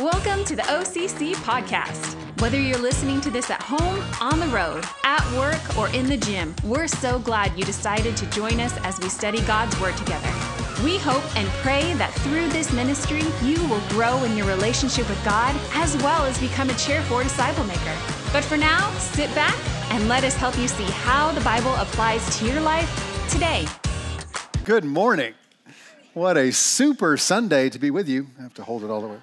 Welcome to the OCC podcast. Whether you're listening to this at home, on the road, at work, or in the gym, we're so glad you decided to join us as we study God's Word together. We hope and pray that through this ministry, you will grow in your relationship with God as well as become a chair four disciple maker. But for now, sit back and let us help you see how the Bible applies to your life today. Good morning. What a super Sunday to be with you. I have to hold it all the way.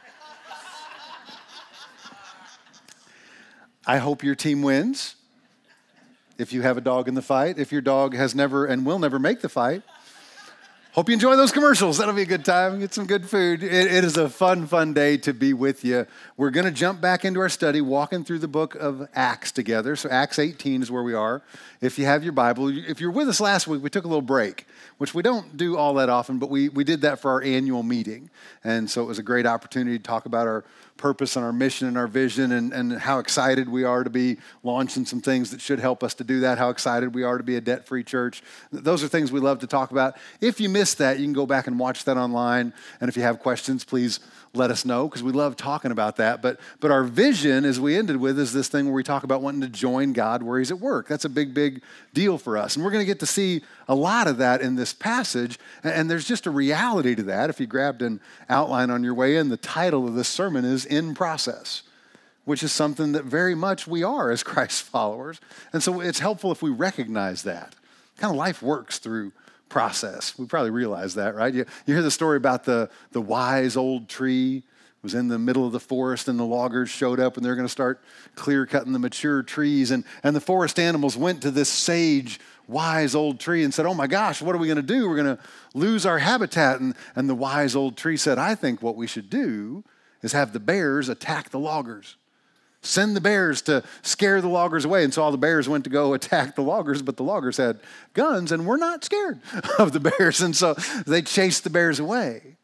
I hope your team wins. If you have a dog in the fight, if your dog has never and will never make the fight, Hope you enjoy those commercials. That'll be a good time. Get some good food. it, it is a fun, fun day to be with you. We're going to jump back into our study, walking through the book of Acts together. So, Acts 18 is where we are. If you have your Bible, if you're with us last week, we took a little break, which we don't do all that often, but we, we did that for our annual meeting. And so, it was a great opportunity to talk about our purpose and our mission and our vision and, and how excited we are to be launching some things that should help us to do that, how excited we are to be a debt free church. Those are things we love to talk about. If you missed that, you can go back and watch that online. And if you have questions, please let us know because we love talking about that. But, but our vision, as we ended with, is this thing where we talk about wanting to join God where He's at work. That's a big, big deal for us. And we're going to get to see a lot of that in this passage. And there's just a reality to that. If you grabbed an outline on your way in, the title of this sermon is In Process, which is something that very much we are as Christ followers. And so it's helpful if we recognize that. Kind of life works through process. We probably realize that, right? You, you hear the story about the, the wise old tree was in the middle of the forest and the loggers showed up and they're going to start clear cutting the mature trees and, and the forest animals went to this sage wise old tree and said oh my gosh what are we going to do we're going to lose our habitat and, and the wise old tree said i think what we should do is have the bears attack the loggers Send the bears to scare the loggers away. And so all the bears went to go attack the loggers, but the loggers had guns and were not scared of the bears. And so they chased the bears away.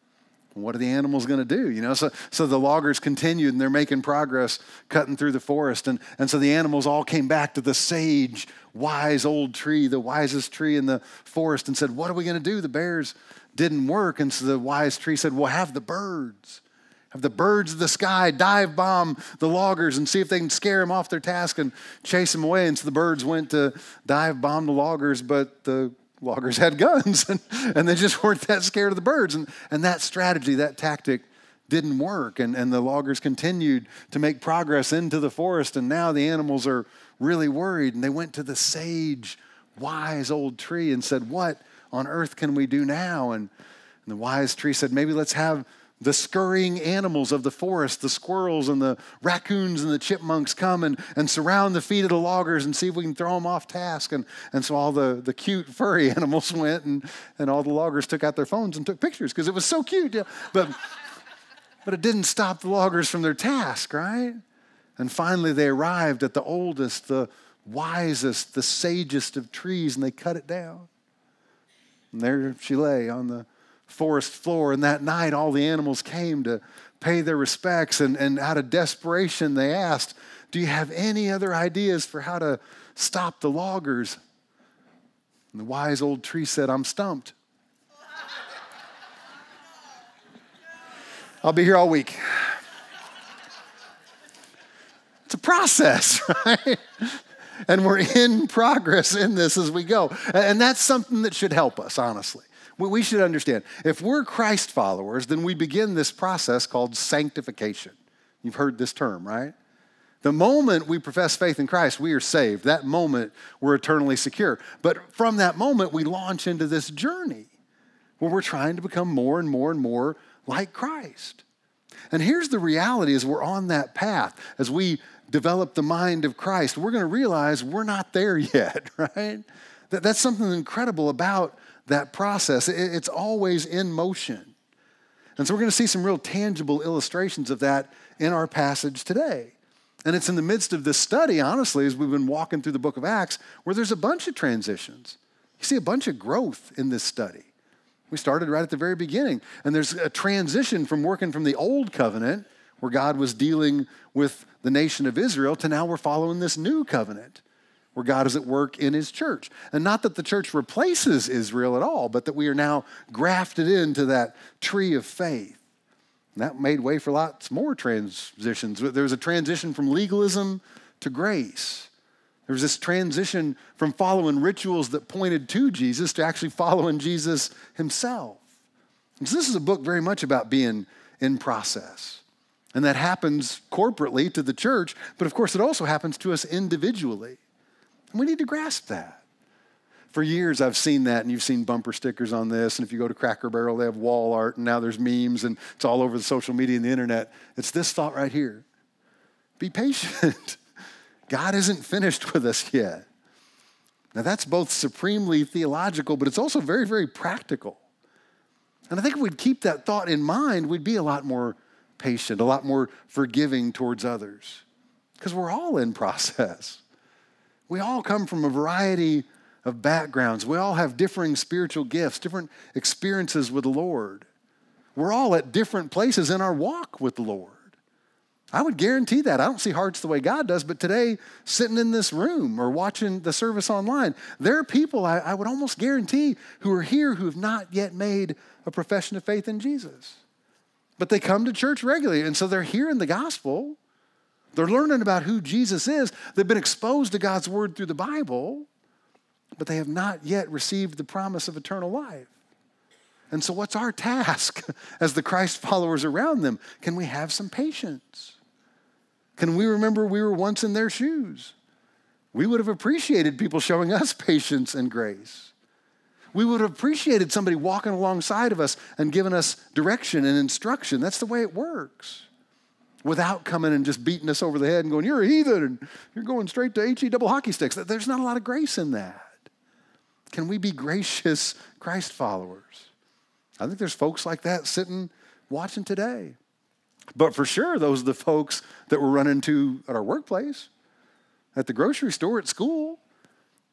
What are the animals going to do? You know, so, so the loggers continued and they're making progress cutting through the forest. And, and so the animals all came back to the sage, wise old tree, the wisest tree in the forest, and said, What are we going to do? The bears didn't work. And so the wise tree said, Well, have the birds have the birds of the sky dive bomb the loggers and see if they can scare them off their task and chase them away. And so the birds went to dive bomb the loggers, but the loggers had guns and, and they just weren't that scared of the birds. And, and that strategy, that tactic didn't work. And, and the loggers continued to make progress into the forest. And now the animals are really worried. And they went to the sage, wise old tree and said, What on earth can we do now? And, and the wise tree said, Maybe let's have the scurrying animals of the forest, the squirrels and the raccoons and the chipmunks come and, and surround the feet of the loggers and see if we can throw them off task. And, and so all the, the cute furry animals went and, and all the loggers took out their phones and took pictures because it was so cute. But, but it didn't stop the loggers from their task, right? And finally they arrived at the oldest, the wisest, the sagest of trees and they cut it down. And there she lay on the forest floor. And that night, all the animals came to pay their respects. And, and out of desperation, they asked, Do you have any other ideas for how to stop the loggers? And the wise old tree said, I'm stumped. I'll be here all week. It's a process, right? And we're in progress in this as we go. And that's something that should help us, honestly we should understand if we're Christ followers, then we begin this process called sanctification. You've heard this term, right? The moment we profess faith in Christ, we are saved. That moment, we're eternally secure. But from that moment, we launch into this journey where we're trying to become more and more and more like Christ. And here's the reality as we're on that path, as we develop the mind of Christ, we're going to realize we're not there yet, right? That, that's something incredible about that process. It's always in motion. And so we're going to see some real tangible illustrations of that in our passage today. And it's in the midst of this study, honestly, as we've been walking through the book of Acts, where there's a bunch of transitions. You see a bunch of growth in this study. We started right at the very beginning, and there's a transition from working from the old covenant, where God was dealing with the nation of Israel, to now we're following this new covenant where God is at work in his church. And not that the church replaces Israel at all, but that we are now grafted into that tree of faith. And that made way for lots more transitions. There was a transition from legalism to grace. There was this transition from following rituals that pointed to Jesus to actually following Jesus himself. And so this is a book very much about being in process. And that happens corporately to the church, but of course it also happens to us individually. And we need to grasp that. For years, I've seen that, and you've seen bumper stickers on this. And if you go to Cracker Barrel, they have wall art, and now there's memes, and it's all over the social media and the internet. It's this thought right here Be patient. God isn't finished with us yet. Now, that's both supremely theological, but it's also very, very practical. And I think if we'd keep that thought in mind, we'd be a lot more patient, a lot more forgiving towards others. Because we're all in process. We all come from a variety of backgrounds. We all have differing spiritual gifts, different experiences with the Lord. We're all at different places in our walk with the Lord. I would guarantee that. I don't see hearts the way God does, but today, sitting in this room or watching the service online, there are people I, I would almost guarantee who are here who have not yet made a profession of faith in Jesus. But they come to church regularly, and so they're hearing the gospel. They're learning about who Jesus is. They've been exposed to God's word through the Bible but they have not yet received the promise of eternal life. And so, what's our task as the Christ followers around them? Can we have some patience? Can we remember we were once in their shoes? We would have appreciated people showing us patience and grace. We would have appreciated somebody walking alongside of us and giving us direction and instruction. That's the way it works. Without coming and just beating us over the head and going, You're a heathen and you're going straight to HE double hockey sticks. There's not a lot of grace in that. Can we be gracious Christ followers? I think there's folks like that sitting watching today. But for sure, those are the folks that we're running into at our workplace, at the grocery store, at school.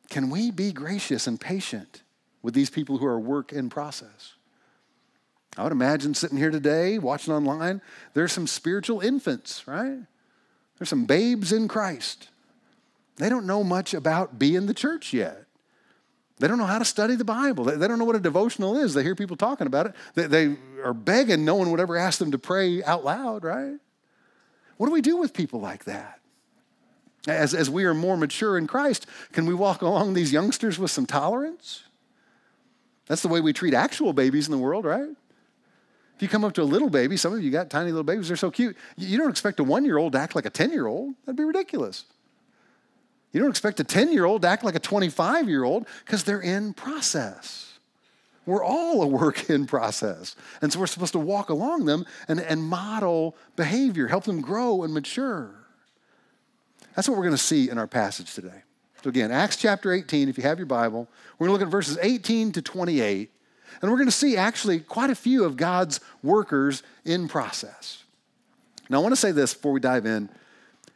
Can we be gracious and patient with these people who are work in process? I would imagine sitting here today, watching online, there's some spiritual infants, right? There's some babes in Christ. They don't know much about being the church yet. They don't know how to study the Bible. They, don't know what a devotional is. They hear people talking about it. They, they are begging no one would ever ask them to pray out loud, right? What do we do with people like that? As, as we are more mature in Christ, can we walk along these youngsters with some tolerance? That's the way we treat actual babies in the world, right? If you come up to a little baby, some of you got tiny little babies, they're so cute. You don't expect a one year old to act like a 10 year old. That'd be ridiculous. You don't expect a 10 year old to act like a 25 year old because they're in process. We're all a work in process. And so we're supposed to walk along them and, and model behavior, help them grow and mature. That's what we're going to see in our passage today. So, again, Acts chapter 18, if you have your Bible, we're going to look at verses 18 to 28. And we're going to see actually quite a few of God's workers in process. Now, I want to say this before we dive in.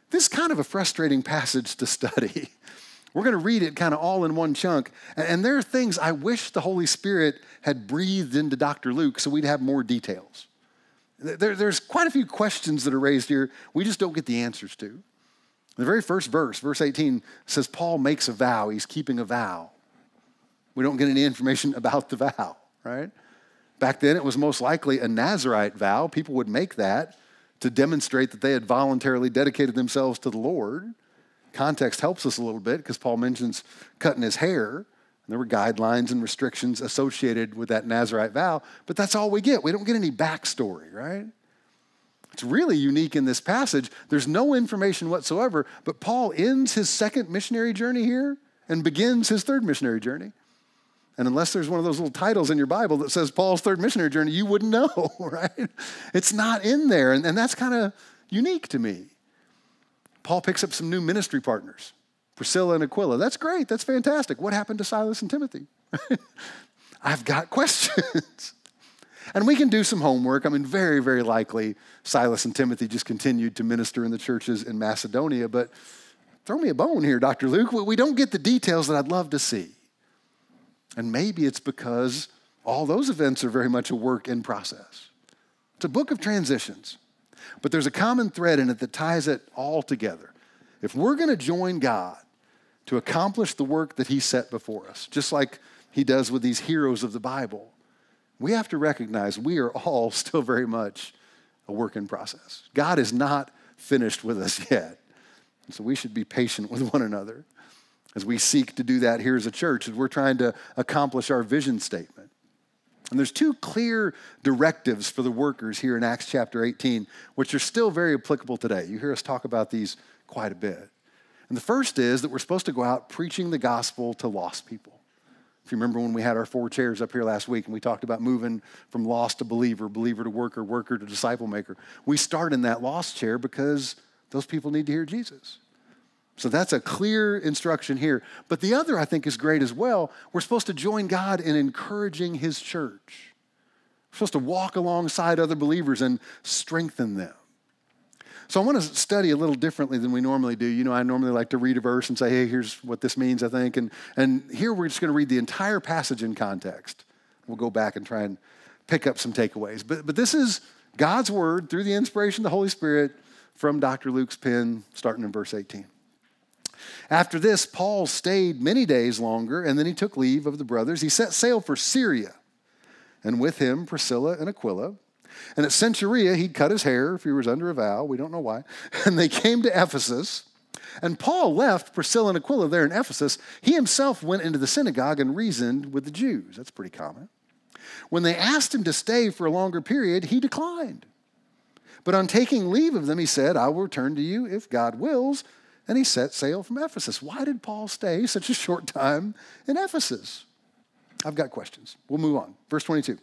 This is kind of a frustrating passage to study. We're going to read it kind of all in one chunk. And there are things I wish the Holy Spirit had breathed into Dr. Luke so we'd have more details. There's quite a few questions that are raised here we just don't get the answers to. The very first verse, verse 18, says Paul makes a vow. He's keeping a vow. We don't get any information about the vow, right? Back then, it was most likely a Nazarite vow. People would make that to demonstrate that they had voluntarily dedicated themselves to the Lord. Context helps us a little bit because Paul mentions cutting his hair. And There were guidelines and restrictions associated with that Nazarite vow, but that's all we get. We don't get any backstory, right? It's really unique in this passage. There's no information whatsoever, but Paul ends his second missionary journey here and begins his third missionary journey. And unless there's one of those little titles in your Bible that says Paul's third missionary journey, you wouldn't know, right? It's not in there. And, and that's kind of unique to me. Paul picks up some new ministry partners Priscilla and Aquila. That's great. That's fantastic. What happened to Silas and Timothy? I've got questions. and we can do some homework. I mean, very, very likely Silas and Timothy just continued to minister in the churches in Macedonia. But throw me a bone here, Dr. Luke. We don't get the details that I'd love to see. And maybe it's because all those events are very much a work in process. It's a book of transitions, but there's a common thread in it that ties it all together. If we're going to join God to accomplish the work that He set before us, just like He does with these heroes of the Bible, we have to recognize we are all still very much a work in process. God is not finished with us yet. So we should be patient with one another as we seek to do that here as a church, as we're trying to accomplish our vision statement. And there's two clear directives for the workers here in Acts chapter 18, which are still very applicable today. You hear us talk about these quite a bit. And the first is that we're supposed to go out preaching the gospel to lost people. If you remember when we had our four chairs up here last week and we talked about moving from lost to believer, believer to worker, worker to disciple maker, we start in that lost chair because those people need to hear Jesus. So that's a clear instruction here. But the other, I think, is great as well. We're supposed to join God in encouraging His church. We're supposed to walk alongside other believers and strengthen them. So I want to study a little differently than we normally do. You know, I normally like to read a verse and say, hey, here's what this means, I think. And, and here we're just going to read the entire passage in context. We'll go back and try and pick up some takeaways. But, but this is God's word through the inspiration of the Holy Spirit from Dr. Luke's pen, starting in verse 18. After this, Paul stayed many days longer, and then he took leave of the brothers. He set sail for Syria, and with him Priscilla and Aquila and at Cenchreae, he'd cut his hair if he was under a vow. We don't know why. And they came to Ephesus. And Paul left Priscilla and Aquila there in Ephesus. He himself went into the synagogue and reasoned with the Jews. That's pretty common. When they asked him to stay for a longer period, he declined. But on taking leave of them, he said, I will return to you if God wills. And he set sail from Ephesus. Why did Paul stay such a short time in Ephesus? I've got questions. We'll move on. Verse 22.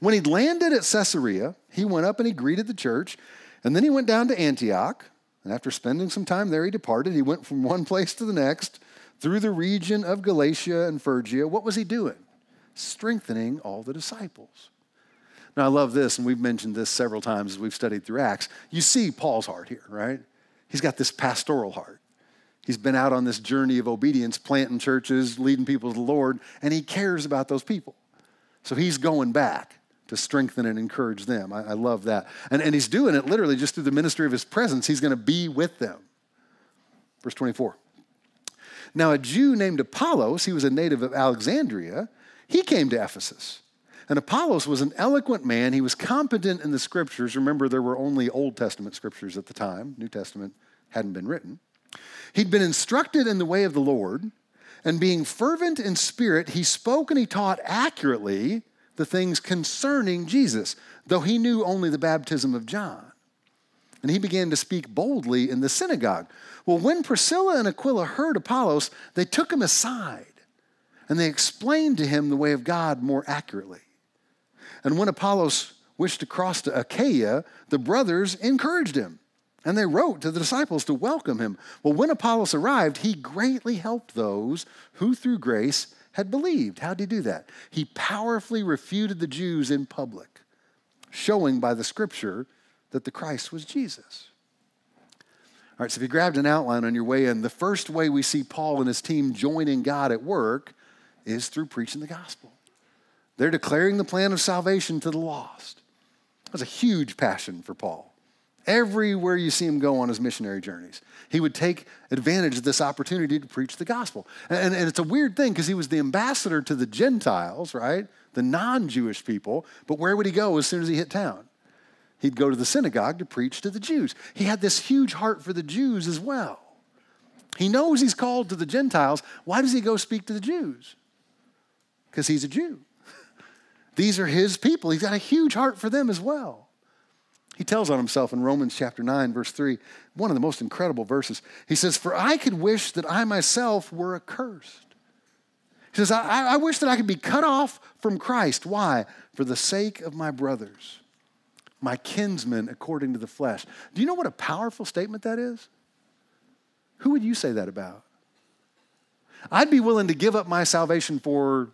When he landed at Caesarea, he went up and he greeted the church, and then he went down to Antioch. And after spending some time there, he departed. He went from one place to the next through the region of Galatia and Phrygia. What was he doing? Strengthening all the disciples. Now, I love this, and we've mentioned this several times as we've studied through Acts. You see Paul's heart here, right? He's got this pastoral heart. He's been out on this journey of obedience, planting churches, leading people to the Lord, and he cares about those people. So he's going back to strengthen and encourage them. I, I, love that. And, and he's doing it literally just through the ministry of his presence. He's going to be with them. Verse 24. Now, a Jew named Apollos, he was a native of Alexandria, he came to Ephesus. And Apollos was an eloquent man. He was competent in the scriptures. Remember, there were only Old Testament scriptures at the time, New Testament hadn't been written. He'd been instructed in the way of the Lord, and being fervent in spirit, he spoke and he taught accurately the things concerning Jesus, though he knew only the baptism of John. And he began to speak boldly in the synagogue. Well, when Priscilla and Aquila heard Apollos, they took him aside and they explained to him the way of God more accurately. And when Apollos wished to cross to Achaia, the brothers encouraged him. And they wrote to the disciples to welcome him. Well, when Apollos arrived, he greatly helped those who through grace had believed. How did he do that? He powerfully refuted the Jews in public, showing by the scripture that the Christ was Jesus. All right, so if you grabbed an outline on your way in, the first way we see Paul and his team joining God at work is through preaching the gospel. They're declaring the plan of salvation to the lost. That's a huge passion for Paul everywhere you see him go on his missionary journeys. He would take advantage of this opportunity to preach the gospel. And, and it's a weird thing because he was the ambassador to the Gentiles, right? The non Jewish people. But where would he go as soon as he hit town? He'd go to the synagogue to preach to the Jews. He had this huge heart for the Jews as well. He knows he's called to the Gentiles. Why does he go speak to the Jews? Because he's a Jew. These are his people. He's got a huge heart for them as well. He tells on himself in Romans chapter 9, verse 3, one of the most incredible verses. He says, For I could wish that I myself were accursed. He says, I, I wish that I could be cut off from Christ. Why? For the sake of my brothers, my kinsmen according to the flesh. Do you know what a powerful statement that is? Who would you say that about? I'd be willing to give up my salvation for.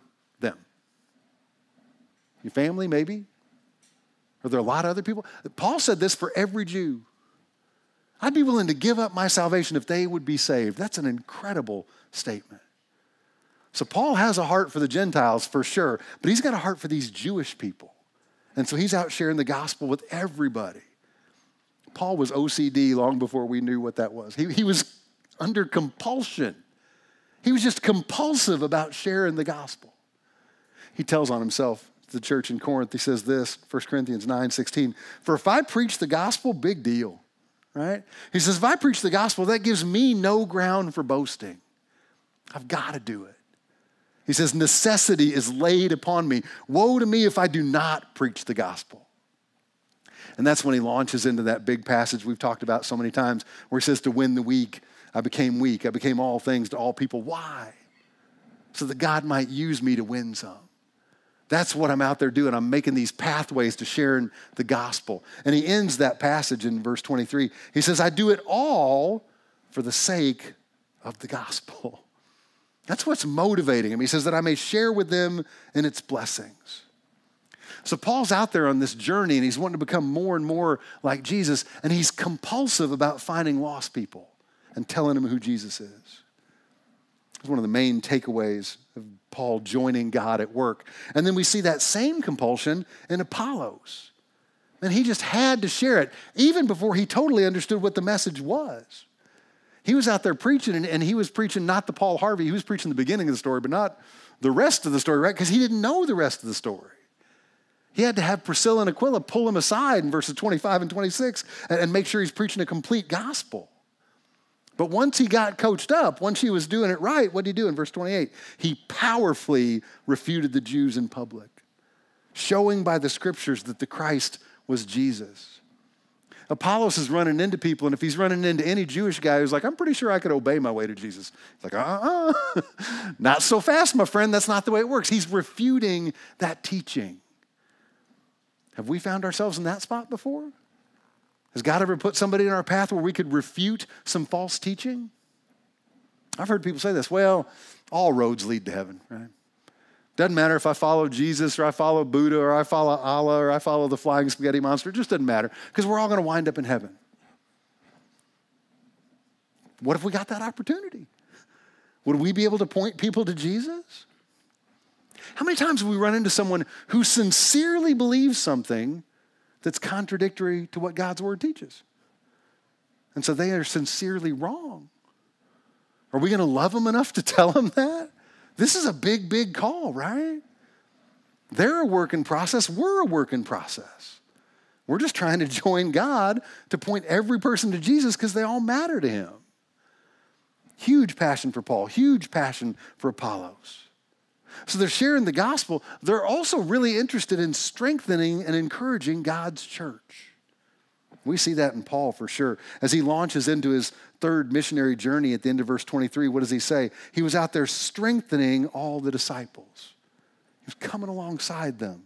Your family, maybe? Are there a lot of other people? Paul said this for every Jew. I'd be willing to give up my salvation if they would be saved. That's an incredible statement. So, Paul has a heart for the Gentiles for sure, but he's got a heart for these Jewish people. And so he's out sharing the gospel with everybody. Paul was OCD long before we knew what that was. He, he was under compulsion. He was just compulsive about sharing the gospel. He tells on himself the church in Corinth. He says this, 1 Corinthians 9 16. For if I preach the gospel, big deal, right? He says, if I preach the gospel, that gives me no ground for boasting. I've got to do it. He says, necessity is laid upon me. Woe to me if I do not preach the gospel. And that's when he launches into that big passage we've talked about so many times where he says, To win the weak, I became weak. I became all things to all people. Why? So that God might use me to win some. That's what I'm out there doing. I'm making these pathways to sharing the gospel. And he ends that passage in verse 23. He says, I do it all for the sake of the gospel. That's what's motivating him. He says that I may share with them in its blessings. So Paul's out there on this journey and he's wanting to become more and more like Jesus, and he's compulsive about finding lost people and telling them who Jesus is. It's one of the main takeaways of Paul joining God at work. And then we see that same compulsion in Apollos. And he just had to share it, even before he totally understood what the message was. He was out there preaching, and, and he was preaching not the Paul Harvey, he was preaching the beginning of the story, but not the rest of the story, right? Because he didn't know the rest of the story. He had to have Priscilla and Aquila pull him aside in verses 25 and 26 and, and make sure he's preaching a complete gospel. But once he got coached up, once he was doing it right, what did he do in verse 28? He powerfully refuted the Jews in public, showing by the scriptures that the Christ was Jesus. Apollos is running into people, and if he's running into any Jewish guy who's like, I'm pretty sure I could obey my way to Jesus, he's like, uh uh not so fast, my friend. That's not the way it works. He's refuting that teaching. Have we found ourselves in that spot before? Has God ever put somebody in our path where we could refute some false teaching? I've heard people say this well, all roads lead to heaven, right? Doesn't matter if I follow Jesus or I follow Buddha or I follow Allah or I follow the flying spaghetti monster. It just doesn't matter because we're all going to wind up in heaven. What if we got that opportunity? Would we be able to point people to Jesus? How many times have we run into someone who sincerely believes something that's contradictory to what God's word teaches? And so they are sincerely wrong. Are we going to love them enough to tell them that? This is a big, big call, right? They're a work in process, we're a work in process. We're just trying to join God to point every person to Jesus because they all matter to him. Huge passion for Paul, huge passion for Apollos. So they're sharing the gospel. They're also really interested in strengthening and encouraging God's church. We see that in Paul for sure. As he launches into his third missionary journey at the end of verse 23, what does he say? He was out there strengthening all the disciples, he was coming alongside them.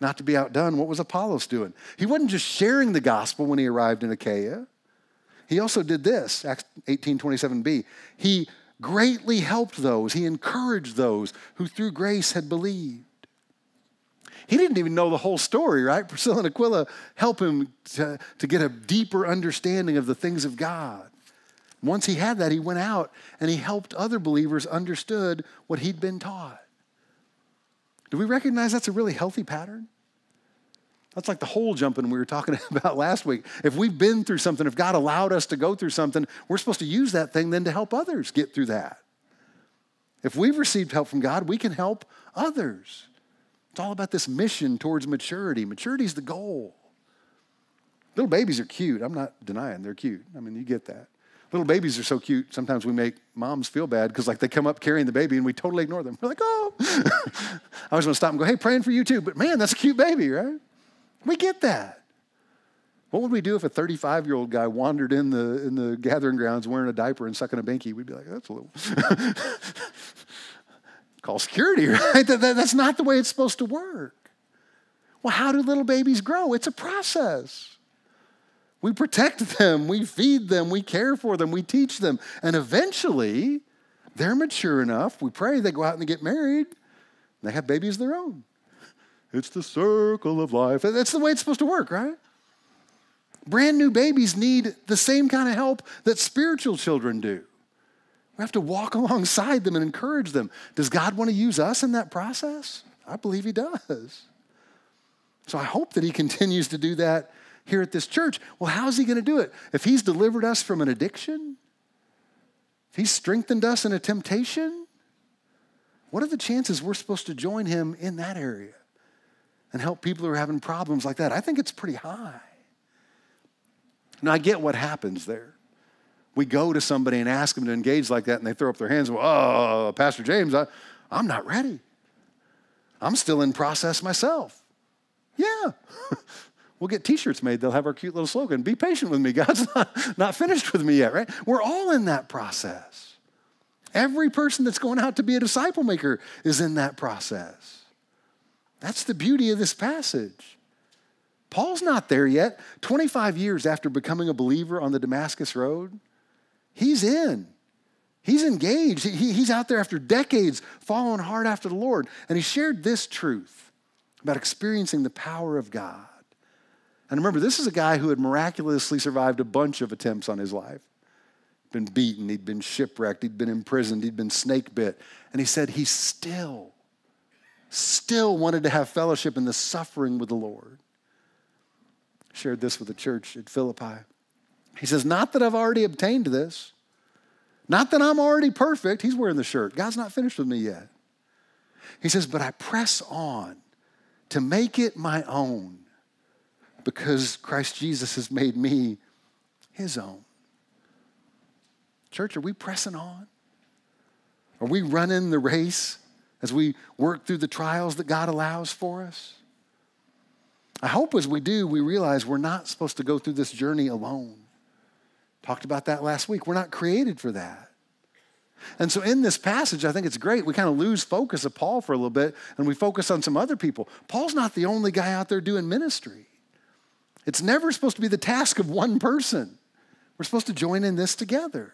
Not to be outdone, what was Apollos doing? He wasn't just sharing the gospel when he arrived in Achaia. He also did this, Acts 18 27b. He greatly helped those, he encouraged those who through grace had believed. He didn't even know the whole story, right? Priscilla and Aquila help him to, to get a deeper understanding of the things of God. Once he had that, he went out and he helped other believers understood what he'd been taught. Do we recognize that's a really healthy pattern? That's like the hole jumping we were talking about last week. If we've been through something, if God allowed us to go through something, we're supposed to use that thing then to help others get through that. If we've received help from God, we can help others. It's all about this mission towards maturity. Maturity is the goal. Little babies are cute. I'm not denying they're cute. I mean, you get that. Little babies are so cute. Sometimes we make moms feel bad because, like, they come up carrying the baby and we totally ignore them. We're like, oh. I always want to stop and go, hey, praying for you too. But man, that's a cute baby, right? We get that. What would we do if a 35 year old guy wandered in the, in the gathering grounds wearing a diaper and sucking a binky? We'd be like, that's a little. call security, right? That, that, that's not the way it's supposed to work. Well, how do little babies grow? It's a process. We protect them, we feed them, we care for them, we teach them. And eventually, they're mature enough. We pray they go out and they get married, and they have babies of their own. It's the circle of life. That's the way it's supposed to work, right? Brand new babies need the same kind of help that spiritual children do. We have to walk alongside them and encourage them. Does God want to use us in that process? I believe He does. So I hope that He continues to do that here at this church. Well, how's He going to do it? If He's delivered us from an addiction, if He's strengthened us in a temptation, what are the chances we're supposed to join Him in that area? And help people who are having problems like that. I think it's pretty high. Now, I get what happens there. We go to somebody and ask them to engage like that, and they throw up their hands. Well, oh, Pastor James, I, I'm not ready. I'm still in process myself. Yeah. we'll get t shirts made. They'll have our cute little slogan Be patient with me. God's not, not finished with me yet, right? We're all in that process. Every person that's going out to be a disciple maker is in that process. That's the beauty of this passage. Paul's not there yet. 25 years after becoming a believer on the Damascus Road, he's in. He's engaged. He, he's out there after decades following hard after the Lord. And he shared this truth about experiencing the power of God. And remember, this is a guy who had miraculously survived a bunch of attempts on his life. Been beaten, he'd been shipwrecked, he'd been imprisoned, he'd been snake bit. And he said he still, still wanted to have fellowship in the suffering with the Lord shared this with the church at Philippi. He says, Not that I've already obtained this, not that I'm already perfect. He's wearing the shirt. God's not finished with me yet. He says, But I press on to make it my own because Christ Jesus has made me his own. Church, are we pressing on? Are we running the race as we work through the trials that God allows for us? I hope as we do, we realize we're not supposed to go through this journey alone. Talked about that last week. We're not created for that. And so in this passage, I think it's great. We kind of lose focus of Paul for a little bit and we focus on some other people. Paul's not the only guy out there doing ministry. It's never supposed to be the task of one person. We're supposed to join in this together.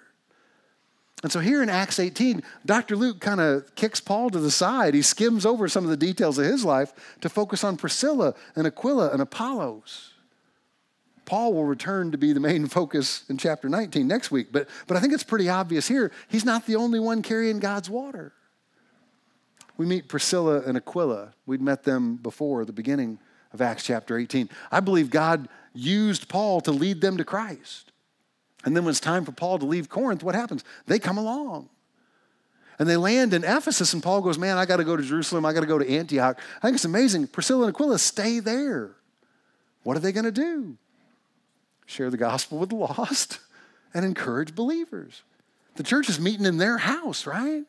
And so here in Acts 18, Dr. Luke kind of kicks Paul to the side. He skims over some of the details of his life to focus on Priscilla and Aquila and Apollos. Paul will return to be the main focus in chapter 19 next week, but, but I think it's pretty obvious here he's not the only one carrying God's water. We meet Priscilla and Aquila. We'd met them before the beginning of Acts chapter 18. I believe God used Paul to lead them to Christ. And then when it's time for Paul to leave Corinth, what happens? They come along. And they land in Ephesus, and Paul goes, Man, I got to go to Jerusalem. I got to go to Antioch. I think it's amazing. Priscilla and Aquila stay there. What are they going to do? Share the gospel with the lost and encourage believers. The church is meeting in their house, right?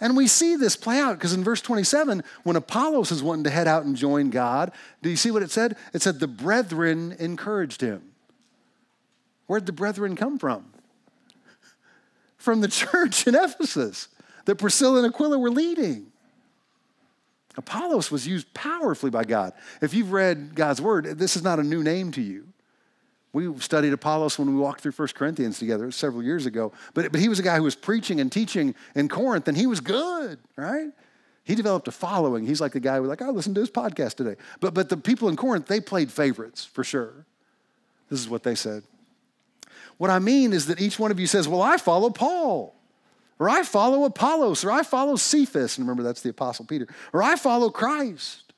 And we see this play out because in verse 27, when Apollos is wanting to head out and join God, do you see what it said? It said, The brethren encouraged him. Where'd the brethren come from? From the church in Ephesus that Priscilla and Aquila were leading. Apollos was used powerfully by God. If you've read God's word, this is not a new name to you. We studied Apollos when we walked through 1 Corinthians together several years ago. But, but he was a guy who was preaching and teaching in Corinth, and he was good, right? He developed a following. He's like the guy who like, oh, I listened to his podcast today. But, but the people in Corinth, they played favorites for sure. This is what they said. What I mean is that each one of you says, Well, I follow Paul, or I follow Apollos, or I follow Cephas. And remember, that's the Apostle Peter, or I follow Christ.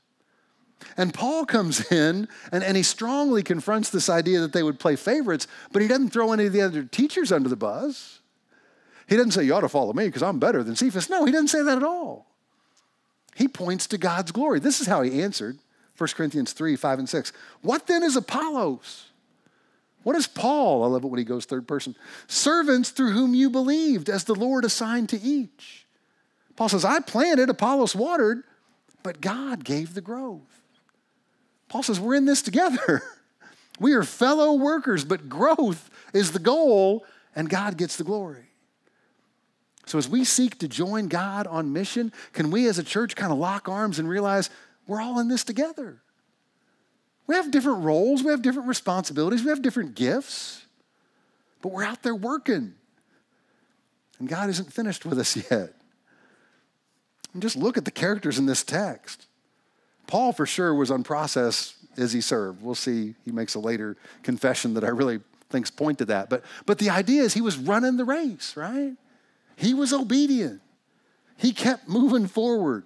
And Paul comes in and, and he strongly confronts this idea that they would play favorites, but he doesn't throw any of the other teachers under the bus. He doesn't say, You ought to follow me because I'm better than Cephas. No, he doesn't say that at all. He points to God's glory. This is how he answered 1 Corinthians 3 5 and 6. What then is Apollos? What is Paul? I love it when he goes third person. Servants through whom you believed, as the Lord assigned to each. Paul says, I planted, Apollos watered, but God gave the growth. Paul says, We're in this together. We are fellow workers, but growth is the goal, and God gets the glory. So, as we seek to join God on mission, can we as a church kind of lock arms and realize we're all in this together? We have different roles, we have different responsibilities, we have different gifts, but we're out there working. And God isn't finished with us yet. And just look at the characters in this text. Paul, for sure, was on process as he served. We'll see. He makes a later confession that I really think's point to that. But, but the idea is he was running the race, right? He was obedient. He kept moving forward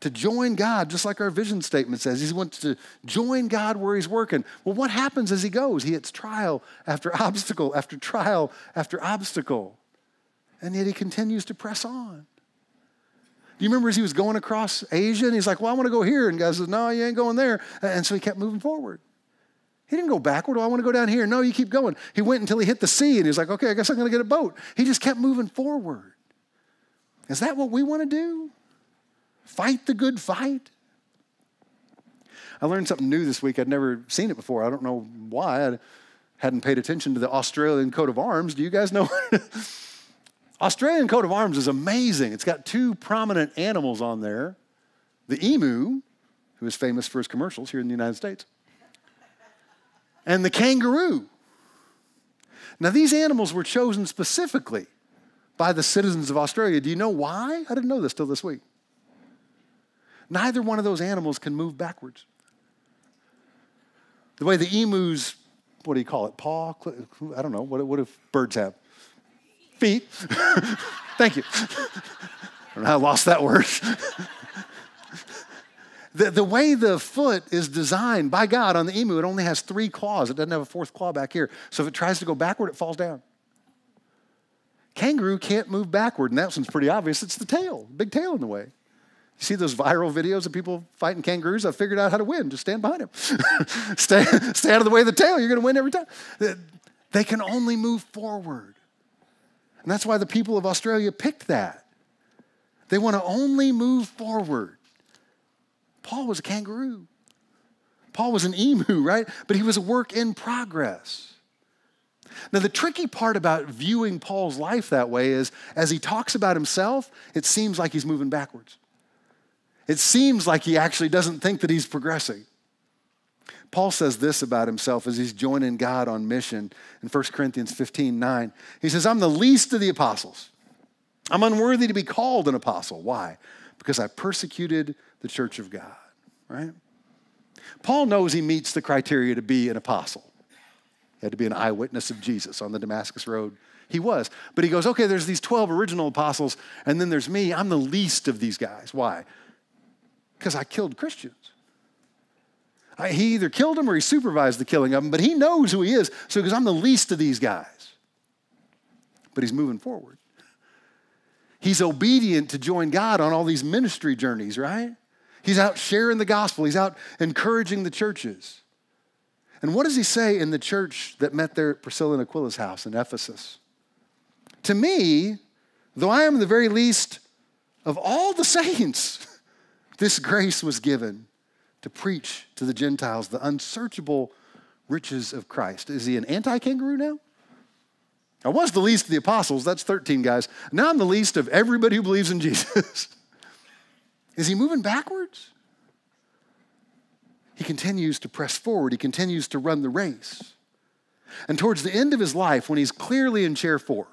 to join God, just like our vision statement says. He wants to join God where he's working. Well, what happens as he goes? He hits trial after obstacle after trial after obstacle. And yet he continues to press on. Do you remember as he was going across Asia and he's like, Well, I want to go here. And God says, No, you ain't going there. And so he kept moving forward. He didn't go backward. Oh, I want to go down here. No, you keep going. He went until he hit the sea and he's like, Okay, I guess I'm going to get a boat. He just kept moving forward. Is that what we want to do? Fight the good fight? I learned something new this week. I'd never seen it before. I don't know why. I hadn't paid attention to the Australian coat of arms. Do you guys know? Australian coat of arms is amazing. It's got two prominent animals on there the emu, who is famous for his commercials here in the United States, and the kangaroo. Now, these animals were chosen specifically by the citizens of Australia. Do you know why? I didn't know this till this week. Neither one of those animals can move backwards. The way the emus, what do you call it? Paw? I don't know. What, what birds have? Feet. Thank you. I don't know how I lost that word. the, the way the foot is designed by God on the emu, it only has three claws. It doesn't have a fourth claw back here. So if it tries to go backward, it falls down. Kangaroo can't move backward, and that one's pretty obvious. It's the tail, big tail in the way. You see those viral videos of people fighting kangaroos? I've figured out how to win. Just stand behind him. stay, stay out of the way of the tail. You're going to win every time. They can only move forward. And that's why the people of Australia picked that. They want to only move forward. Paul was a kangaroo. Paul was an emu, right? But he was a work in progress. Now, the tricky part about viewing Paul's life that way is as he talks about himself, it seems like he's moving backwards. It seems like he actually doesn't think that he's progressing. Paul says this about himself as he's joining God on mission in 1 Corinthians 15 9. He says, I'm the least of the apostles. I'm unworthy to be called an apostle. Why? Because I persecuted the church of God, right? Paul knows he meets the criteria to be an apostle. He had to be an eyewitness of Jesus on the Damascus Road. He was. But he goes, okay, there's these 12 original apostles, and then there's me. I'm the least of these guys. Why? Because I killed Christians. I, he either killed them or he supervised the killing of them, but he knows who he is. So because I'm the least of these guys. But he's moving forward. He's obedient to join God on all these ministry journeys, right? He's out sharing the gospel, he's out encouraging the churches. And what does he say in the church that met there at Priscilla and Aquila's house in Ephesus? To me, though I am the very least of all the saints, this grace was given to preach to the Gentiles the unsearchable riches of Christ. Is he an anti kangaroo now? I was the least of the apostles, that's 13 guys. Now I'm the least of everybody who believes in Jesus. Is he moving backwards? He continues to press forward, he continues to run the race. And towards the end of his life, when he's clearly in chair four,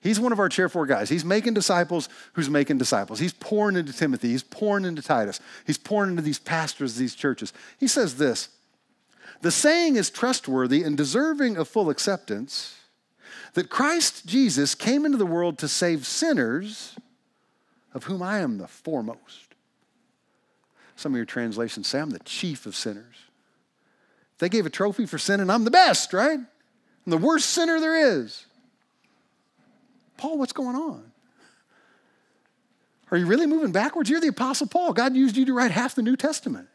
He's one of our chair four guys. He's making disciples who's making disciples. He's pouring into Timothy. He's pouring into Titus. He's pouring into these pastors, these churches. He says this The saying is trustworthy and deserving of full acceptance that Christ Jesus came into the world to save sinners, of whom I am the foremost. Some of your translations say I'm the chief of sinners. They gave a trophy for sin, and I'm the best, right? I'm the worst sinner there is. Paul, what's going on? Are you really moving backwards? You're the Apostle Paul. God used you to write half the New Testament.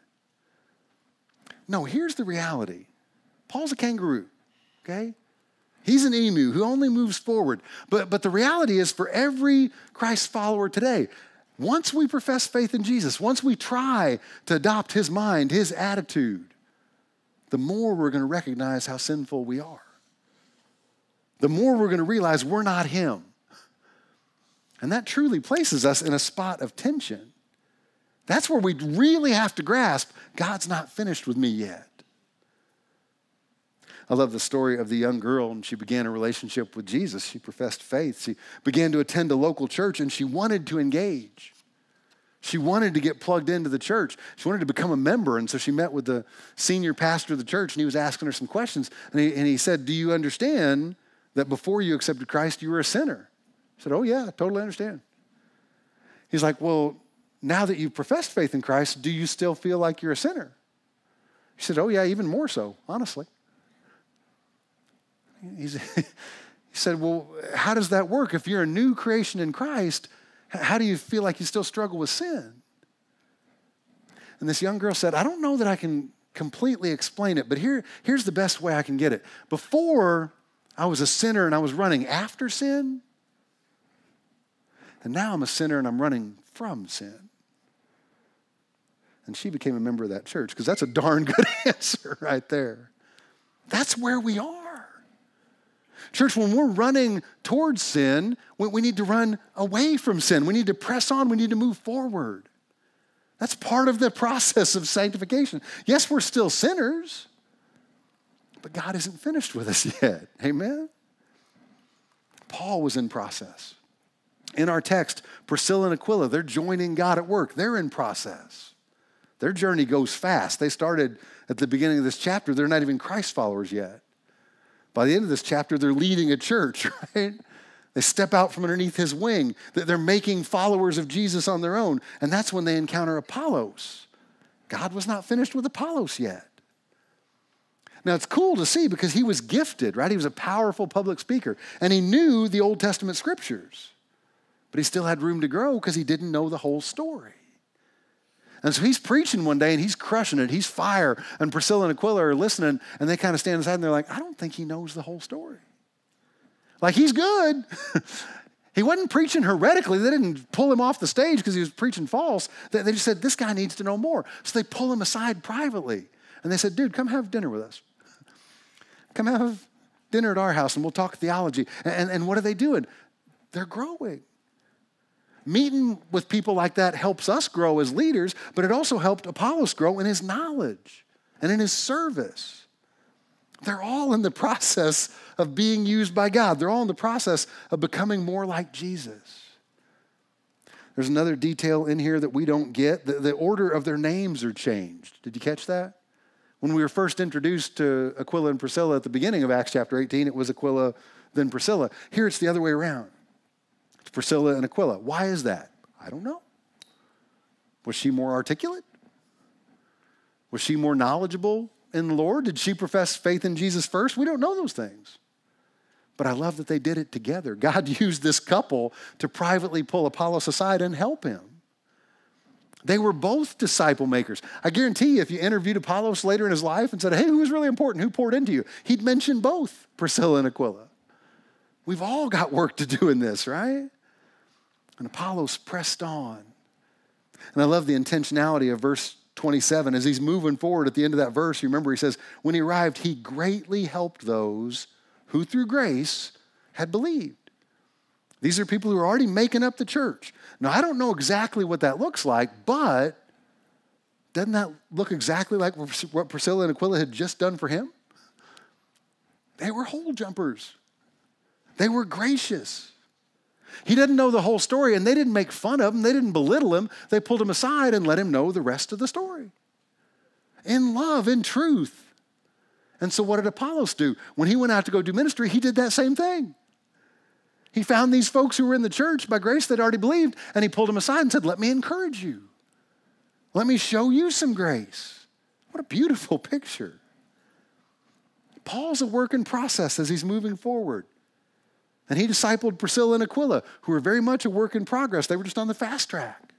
No, here's the reality Paul's a kangaroo, okay? He's an emu who only moves forward. But, but the reality is, for every Christ follower today, once we profess faith in Jesus, once we try to adopt his mind, his attitude, the more we're going to recognize how sinful we are. The more we're going to realize we're not him. And that truly places us in a spot of tension. That's where we really have to grasp God's not finished with me yet. I love the story of the young girl, and she began a relationship with Jesus. She professed faith. She began to attend a local church, and she wanted to engage. She wanted to get plugged into the church. She wanted to become a member. And so she met with the senior pastor of the church, and he was asking her some questions. And he, and he said, Do you understand that before you accepted Christ, you were a sinner? I said, Oh, yeah, I totally understand. He's like, Well, now that you've professed faith in Christ, do you still feel like you're a sinner? He said, Oh, yeah, even more so, honestly. He's, he said, Well, how does that work? If you're a new creation in Christ, How do you feel like you still struggle with sin? And this young girl said, I don't know that I can completely explain it, but here, here's the best way I can get it. Before I was a sinner and I was running after sin, and now I'm a sinner and I'm running from sin. And she became a member of that church because that's a darn good answer right there. That's where we are. Church, when we're running towards sin, we need to run away from sin. We need to press on. We need to move forward. That's part of the process of sanctification. Yes, we're still sinners, but God isn't finished with us yet. Amen? Paul was in process. In our text, Priscilla and Aquila, they're joining God at work. They're in process. Their journey goes fast. They started at the beginning of this chapter, they're not even Christ followers yet. By the end of this chapter, they're leading a church, right? They step out from underneath his wing. They're making followers of Jesus on their own. And that's when they encounter Apollos. God was not finished with Apollos yet. Now, it's cool to see because he was gifted, right? He was a powerful public speaker and he knew the Old Testament scriptures, but he still had room to grow because he didn't know the whole story. And so he's preaching one day and he's crushing it. He's fire. And Priscilla and Aquila are listening and they kind of stand aside and they're like, I don't think he knows the whole story. Like, he's good. he wasn't preaching heretically. They didn't pull him off the stage because he was preaching false. They, they just said, This guy needs to know more. So they pull him aside privately. And they said, Dude, come have dinner with us. Come have dinner at our house and we'll talk theology. And, and what are they doing? They're growing meeting with people like that helps us grow as leaders, but it also helped Apollos grow in his knowledge and in his service. They're all in the process of being used by God, they're all in the process of becoming more like Jesus. There's another detail in here that we don't get. The, the order of their names are changed. Did you catch that? When we were first introduced to Aquila and Priscilla at the beginning of Acts chapter 18, it was Aquila, then Priscilla. Here it's the other way around. Priscilla and Aquila. Why is that? I don't know. Was she more articulate? Was she more knowledgeable in the Lord? Did she profess faith in Jesus first? We don't know those things. But I love that they did it together. God used this couple to privately pull Apollos aside and help him. They were both disciple makers. I guarantee you, if you interviewed Apollos later in his life and said, Hey, who was really important? Who poured into you? He'd mention both Priscilla and Aquila. We've all got work to do in this, right? And Apollos pressed on. And I love the intentionality of verse 27. As he's moving forward at the end of that verse, you remember he says, When he arrived, he greatly helped those who through grace had believed. These are people who are already making up the church. Now, I don't know exactly what that looks like, but doesn't that look exactly like what Priscilla and Aquila had just done for him? They were hole jumpers, they were gracious. He didn't know the whole story, and they didn't make fun of him. They didn't belittle him. They pulled him aside and let him know the rest of the story in love, in truth. And so, what did Apollos do? When he went out to go do ministry, he did that same thing. He found these folks who were in the church by grace that already believed, and he pulled them aside and said, Let me encourage you. Let me show you some grace. What a beautiful picture. Paul's a work in process as he's moving forward. And he discipled Priscilla and Aquila, who were very much a work in progress. They were just on the fast track.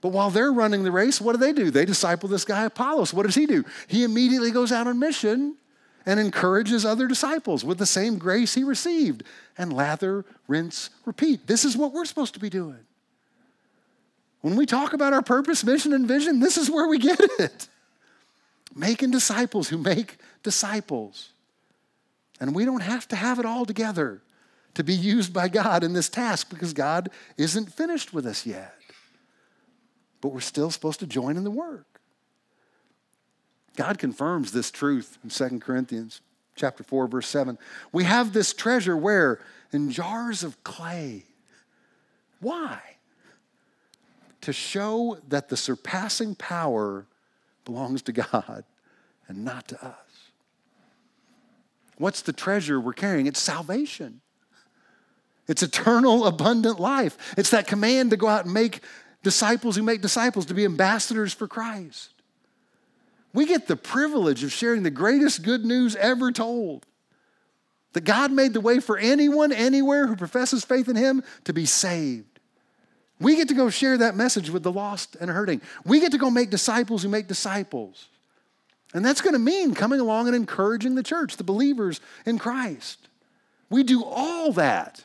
But while they're running the race, what do they do? They disciple this guy Apollos. What does he do? He immediately goes out on mission and encourages other disciples with the same grace he received. And lather, rinse, repeat. This is what we're supposed to be doing. When we talk about our purpose, mission, and vision, this is where we get it. Making disciples who make disciples. And we don't have to have it all together to be used by God in this task because God isn't finished with us yet. But we're still supposed to join in the work. God confirms this truth in 2 Corinthians chapter 4 verse 7. We have this treasure where in jars of clay. Why? To show that the surpassing power belongs to God and not to us. What's the treasure we're carrying? It's salvation. It's eternal, abundant life. It's that command to go out and make disciples who make disciples, to be ambassadors for Christ. We get the privilege of sharing the greatest good news ever told that God made the way for anyone, anywhere who professes faith in Him to be saved. We get to go share that message with the lost and hurting. We get to go make disciples who make disciples. And that's going to mean coming along and encouraging the church, the believers in Christ. We do all that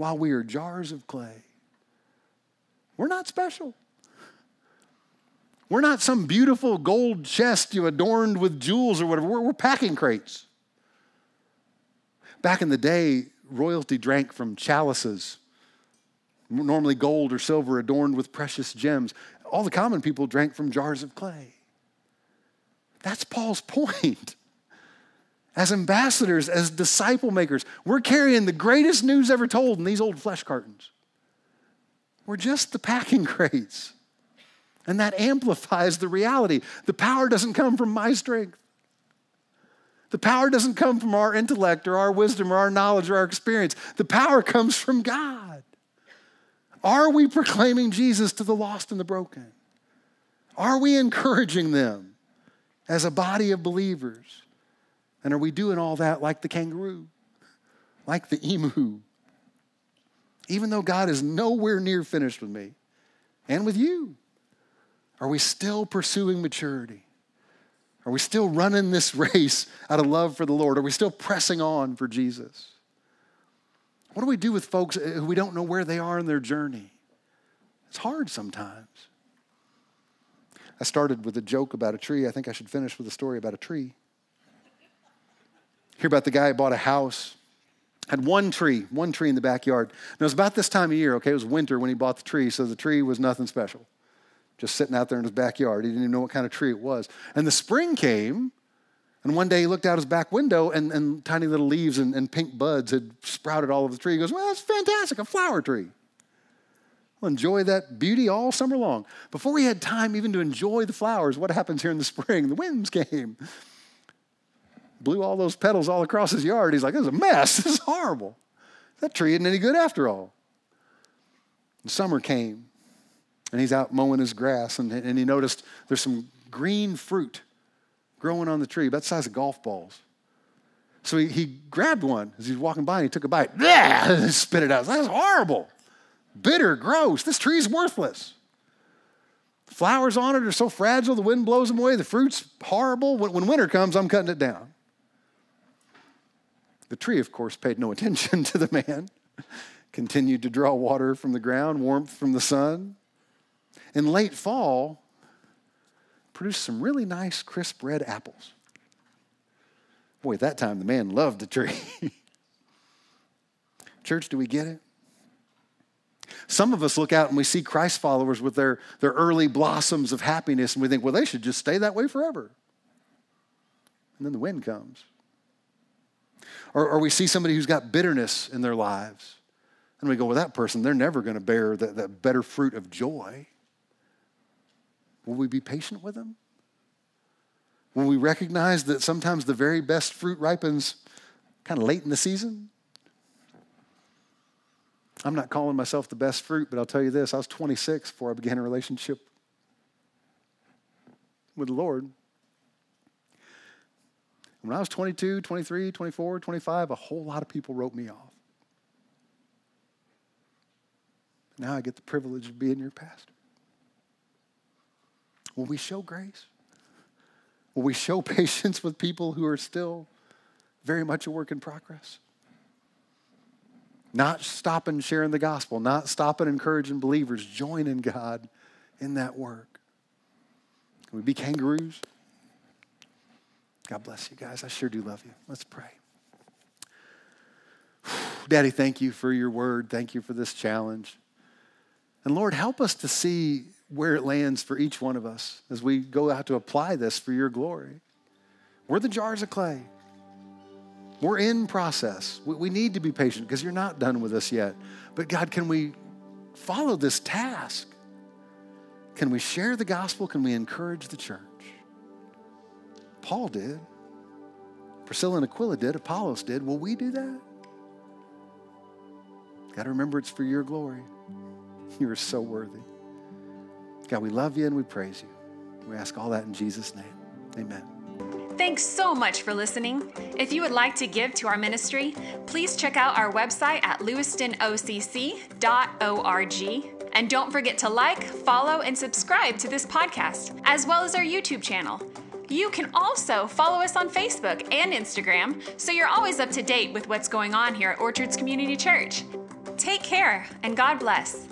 while we are jars of clay. We're not special. We're not some beautiful gold chest you adorned with jewels or whatever. We're, we're packing crates. Back in the day, royalty drank from chalices, normally gold or silver adorned with precious gems. All the common people drank from jars of clay. That's Paul's point. As ambassadors, as disciple makers, we're carrying the greatest news ever told in these old flesh cartons. We're just the packing crates. And that amplifies the reality. The power doesn't come from my strength. The power doesn't come from our intellect or our wisdom or our knowledge or our experience. The power comes from God. Are we proclaiming Jesus to the lost and the broken? Are we encouraging them as a body of believers? And are we doing all that like the kangaroo, like the emu? Even though God is nowhere near finished with me and with you, are we still pursuing maturity? Are we still running this race out of love for the Lord? Are we still pressing on for Jesus? What do we do with folks uh, who we don't know where they are in their journey? It's hard sometimes. I started with a joke about a tree. I think I should finish with a story about a tree. Hear about the guy who bought a house, had one tree, one tree in the backyard. And it was about this time of year, okay? It was winter when he bought the tree, so the tree was nothing special just sitting out there in his backyard. He didn't even know what kind of tree it was. And the spring came, and one day he looked out his back window, and, and tiny little leaves and, and pink buds had sprouted all over the tree. He goes, Well, that's fantastic, a flower tree. We'll enjoy that beauty all summer long. Before he had time even to enjoy the flowers, what happens here in the spring? The winds came, blew all those petals all across his yard. He's like, This is a mess. This is horrible. That tree isn't any good after all. And summer came, and he's out mowing his grass, and, and he noticed there's some green fruit growing on the tree, about the size of golf balls. So he, he grabbed one as he was walking by and he took a bite. Yeah, spit it out. That's horrible. Bitter, gross. This tree's worthless. Flowers on it are so fragile, the wind blows them away. The fruit's horrible. When winter comes, I'm cutting it down. The tree, of course, paid no attention to the man, continued to draw water from the ground, warmth from the sun in late fall, produced some really nice, crisp red apples. Boy, at that time, the man loved the tree. Church, do we get it? Some of us look out and we see Christ followers with their, their early blossoms of happiness, and we think, well, they should just stay that way forever. And then the wind comes. Or, or we see somebody who's got bitterness in their lives, and we go, well, that person, they're never going to bear that, that better fruit of joy. Will we be patient with them? Will we recognize that sometimes the very best fruit ripens kind of late in the season? I'm not calling myself the best fruit, but I'll tell you this I was 26 before I began a relationship with the Lord. When I was 22, 23, 24, 25, a whole lot of people wrote me off. Now I get the privilege of being your pastor. Will we show grace? Will we show patience with people who are still very much a work in progress? Not stopping sharing the gospel, not stopping encouraging believers, joining God in that work. Can we be kangaroos? God bless you guys. I sure do love you. Let's pray. Daddy, thank you for your word. Thank you for this challenge. And Lord, help us to see where it lands for each one of us as we go out to apply this for your glory. We're the jars of clay. We're in process. We need to be patient because you're not done with us yet. But God, can we follow this task? Can we share the gospel? Can we encourage the church? Paul did. Priscilla and Aquila did. Apollos did. Will we do that? Got to remember it's for your glory. You are so worthy. God, we love you and we praise you. We ask all that in Jesus' name. Amen. Thanks so much for listening. If you would like to give to our ministry, please check out our website at lewistonocc.org. And don't forget to like, follow, and subscribe to this podcast, as well as our YouTube channel. You can also follow us on Facebook and Instagram so you're always up to date with what's going on here at Orchards Community Church. Take care and God bless.